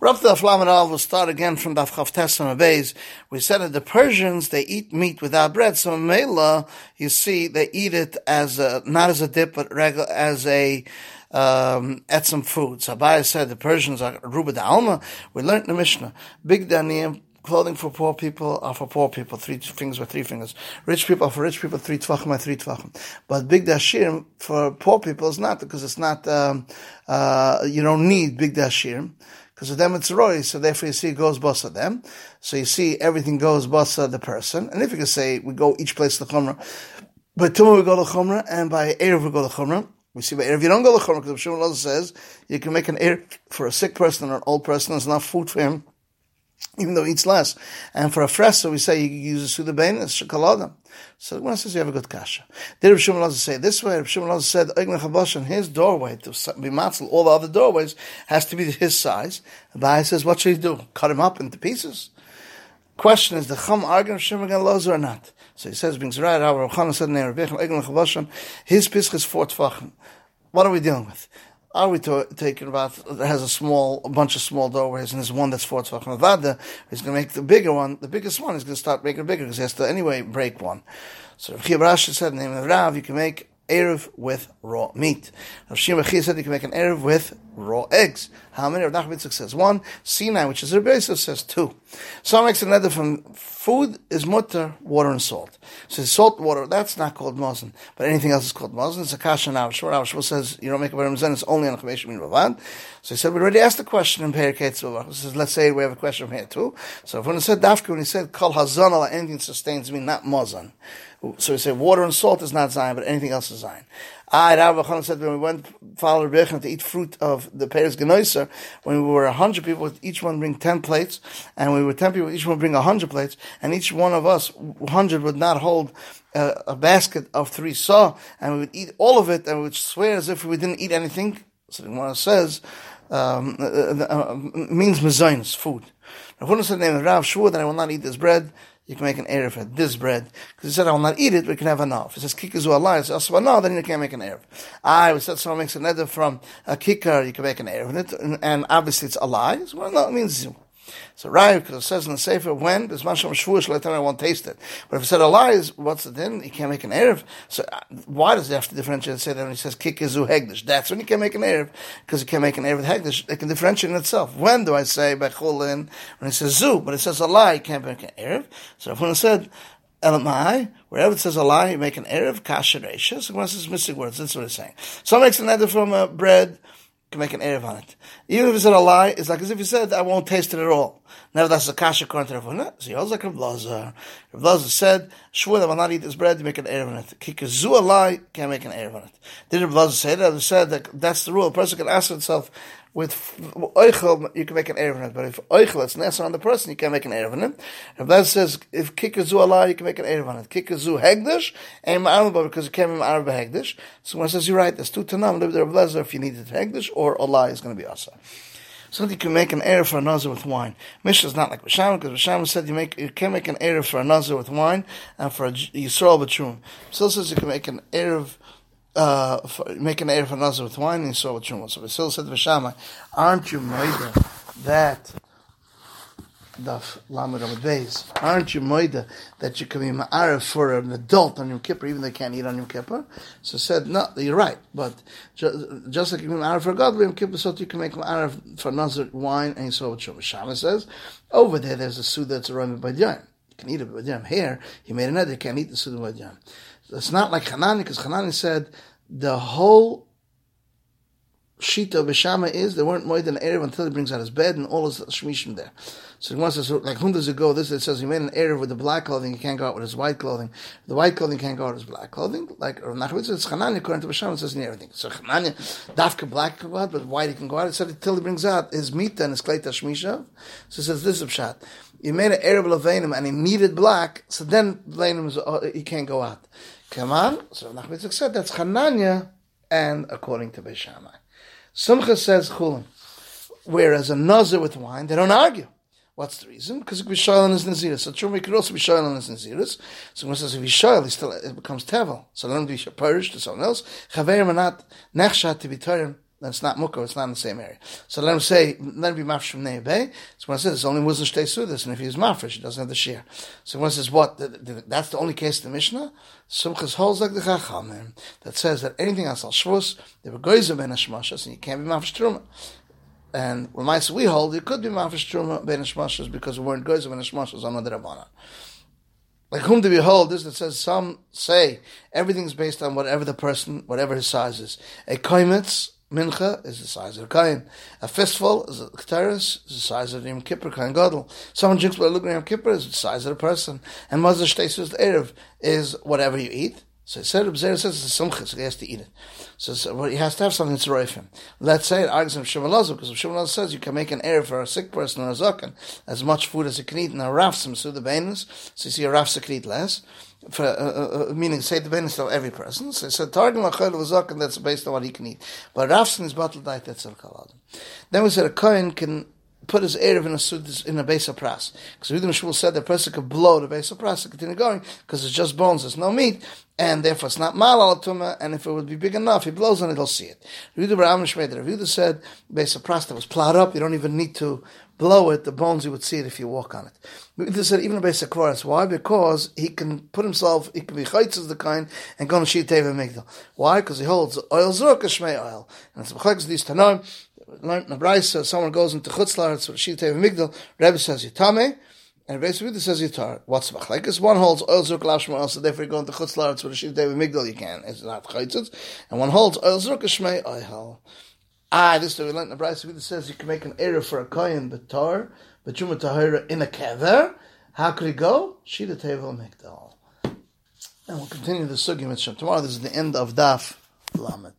We're the Flamanal. We'll start again from Daf Chavtes and Abayz. We said that the Persians, they eat meat without bread. So Mela, you see, they eat it as a, not as a dip, but regular, as a, um, etzem food. So Abaye said the Persians are Ruba da Alma. We learned the Mishnah. Big Daniyim, clothing for poor people are for poor people, three fingers with three fingers. Rich people are for rich people, three tvachim by three tvachim. But big dashirim for poor people is not because it's not, um, uh, you don't need big dashirim. Because of them it's roy, so therefore you see it goes basa them. So you see everything goes basa the person. And if you can say we go each place to the chumrah, but tomorrow we go to chumrah, and by erev we go to chumrah. We see by erev you don't go to chumrah because Shimon says you can make an erev for a sick person or an old person. There's enough food for him even though he eats less. And for a fresso, we say you use a suda bain, it's shakalada. So the one says you have a good kasha. Did Rav Shimon say this way? Rav Shimon said, Eign his doorway to be matzel, all the other doorways has to be his size. The Bahai says, what should he do? Cut him up into pieces? Question is, the chum argan Rav Shimon or not? So he says, brings right out, Rav Chanan said, his pisk is four tfachim. What are we dealing with? Are we to, taking about that has a small, a bunch of small doorways, and there's one that's four tvachim avada? He's going to make the bigger one, the biggest one. He's going to start making bigger because he has to anyway break one. So Rav said, in the name of Rav, you can make Erev with raw meat. Rav Shimon said you can make an Erev with raw eggs. How many? Rav Nachman says one. Sinai, which is Rebbe says two. Some makes another from food is mutter, water and salt. So salt water, that's not called mazon, but anything else is called mazon. It's a kasha now. Shmuel Shmuel says you don't make a Ramazan, it's only on chamesh min ravad. So he said we already asked the question in Periketz He says let's say we have a question from here too. So when he said dafka, when he said kol hazan ala anything sustains me, not mazon. So we say water and salt is not Zion, but anything else is Zion. I, Rabbi Chanan said when we went follow Rebbe to eat fruit of the Peres Genoiser, when we were a hundred people, each one bring ten plates, and we were ten people, each one bring a hundred plates, and each one of us, hundred would not hold a, a, basket of three saw, and we would eat all of it, and we would swear as if we didn't eat anything. So the Gemara says, um, uh, uh, uh means mezainis, food. Rav said name of Rav Shua that I will not eat this bread you can make an Erev for this bread. Because he said, I will not eat it, we can have enough. It says kikazu alai, so also no, then you can't make an Erev. I we said someone makes an Erev from a kikar, you can make an Erev and, and obviously it's alai. So, well, no, it means so right, because it says in the Sefer, when, there's masham shvush, let I won't taste it. But if it said a lie, what's the din? You can't make an Erev. So uh, why does it have to differentiate and say that when he says kikizu hegdish? That's when you can't make an Erev, because he can't make an Erev hegdish. It can differentiate in itself. When do I say bechulin, when it says zu, but it says a lie, you can't make an Erev. So if when it said, Elamai, wherever it says a lie, you make an Erev, kasher reisha. So it says missing words, that's what it's saying. Some makes an Erev from a bread, can make an Erev on it. Even if it's a lie, it's like as if you said, I won't taste it at all. Never that's a kasha according to Rav So he also like Rav Lazar. Rav Lazar said, Shmuel, I will not eat this bread, you make an Erev on it. Kikazu a lie, can't make an Erev on it. Did Rav Lazar say that? He said that that's the rule. A person can ask himself, with oichel, you can make an erev. But if oichel, it's nesa on the person, you can't make an erev on it. That says, if kikazu Allah, you can make an erev on it. Kikazu hegdish, and ma'arab, because you can't be ma'arab hegdish. So when it says, you're right, there's two tanam, live there of if you need it hegdish, or Allah is going to be asa. So you can make an erev for a nazar with wine. Mishnah is not like Basham, because Basham said you make you can make an erev uh, for a nazar with wine and for a Yisrael b'trum. So says you can make an erev uh, make an Erev Nazar with wine and so with Truma. So Basil said to Vashama, aren't you moida that Daf Lamed Amud Beis, aren't you moida that you can be ma'arif for an adult on Yom Kippur, even though they can't eat on Yom Kippur? So said, no, you're right, but just, just like you can be ma'arif for God, Yom Kippur, so you can make ma'arif for Nazar wine and with Truma. Shama says, over there there's a suda that's a by Yom. You can eat it Yom. Here, he made another, you can't eat the suda Yom. It's not like Hanani, because Hanani said the whole shita of Beis Shammai is they weren't moed in Erev until he brings out his bed and all his shmishim there. So he wants us like whom does it go? This it says he made an Erev with the black clothing, he can't go out with his white clothing. The white clothing can't go out with his black clothing. Like Rav Nachman it's Hanani according to Beis Shammai, it says in everything. So Hanani, Dafka black can go out, but white he can go out. It said until he brings out his meat and his kleita shmishav. So it says this is Pshat. He made an Erev Levanim and he needed black, so then Levanim uh, he can't go out. Come on. So Nachmitzvah said that's Hananya, and according to Beishamai. Simcha says Chulin. Whereas a Nazir with wine, they don't argue. What's the reason? Because Shail is Naziris. So true, we could also be Shail is Naziris. So when says if he's Shail, he still, it becomes Tevel. So let him be Parish to someone else. Chaverim are not Nechshat to be Turim then it's not mukar, it's not in the same area. So let him say, let him be mafresh from Neibay. So when it says it's only Muslim Shtei Sudas, and if he's mafresh, he doesn't have the shear. So when it says what, that's the only case of the Mishnah, Sumchas holds like the Chachamim, that says that anything else al Shvus, they were goyim ben Hashmashas, and you can't be mafresh truma. And when we hold, it could be mafresh truma ben Hashmashas because we weren't goyim ben Hashmashas on the Rabbanan. Like whom do we hold? This that says some say everything's based on whatever the person, whatever his size is. A kaimitz mincha is the size of a kain. A fistful is a is the size of the Yom Kippur kain gadol. Someone drinks blood at Yom Kippur is the size of the person. And mazah shtesus erev is whatever you eat. So it said, Zera says it's a simcha, so he has to eat it. So, so well, he has to have something that's right him. Let's say it argues him Shimalazu, because Shimalazu says you can make an error for a sick person or a zakan, as much food as you can eat, and a rafsim so the bainus, so you see a rafs can eat less. For, uh, uh, uh meaning, say the bainus of every person. So said, targum achel of zakan, that's based on what he can eat. But rafsim is bottled diet, that's al kaladim. Then we said a kohen can put his Erev in a, in a base of pras. Because Yehudim Shmuel said the person could blow the base of pras and continue going, because it's just bones, there's no meat, and therefore it's not mal al tuma, and if it would be big enough, he blows on it, he'll see it. Yehudim Ram Shmei, Yehudim said, base of pras that was plowed up, you don't even need to blow it, the bones, you would see it if you walk on it. Yehudim said, even a base of. Why? Because he can put himself, he can be chaytz as the kind, and go on sheet teva migdal. Why? Because he holds oil zurk shmei oil. And it's b'chayks these tanoim, learned in the Brisa, someone goes into Chutzlar, it's Shita Migdal, Rebbe says Yitame, and Rebbe Sivita says Yitar. What's this one holds oil zurk lashma, so therefore you go into Chutzlar, it's Shita Migdal, you can. It's not Chaitzitz. And one holds oil zurk shmei oihal. Ah, this is we learned in the Brisa, Sivita says you can make an error for a kohen betar, but Yuma Tahira in a kever. How could he go? Shita Tevel Migdal. And we'll continue the Mitzvah. Tomorrow this is the end of Daf Lamed.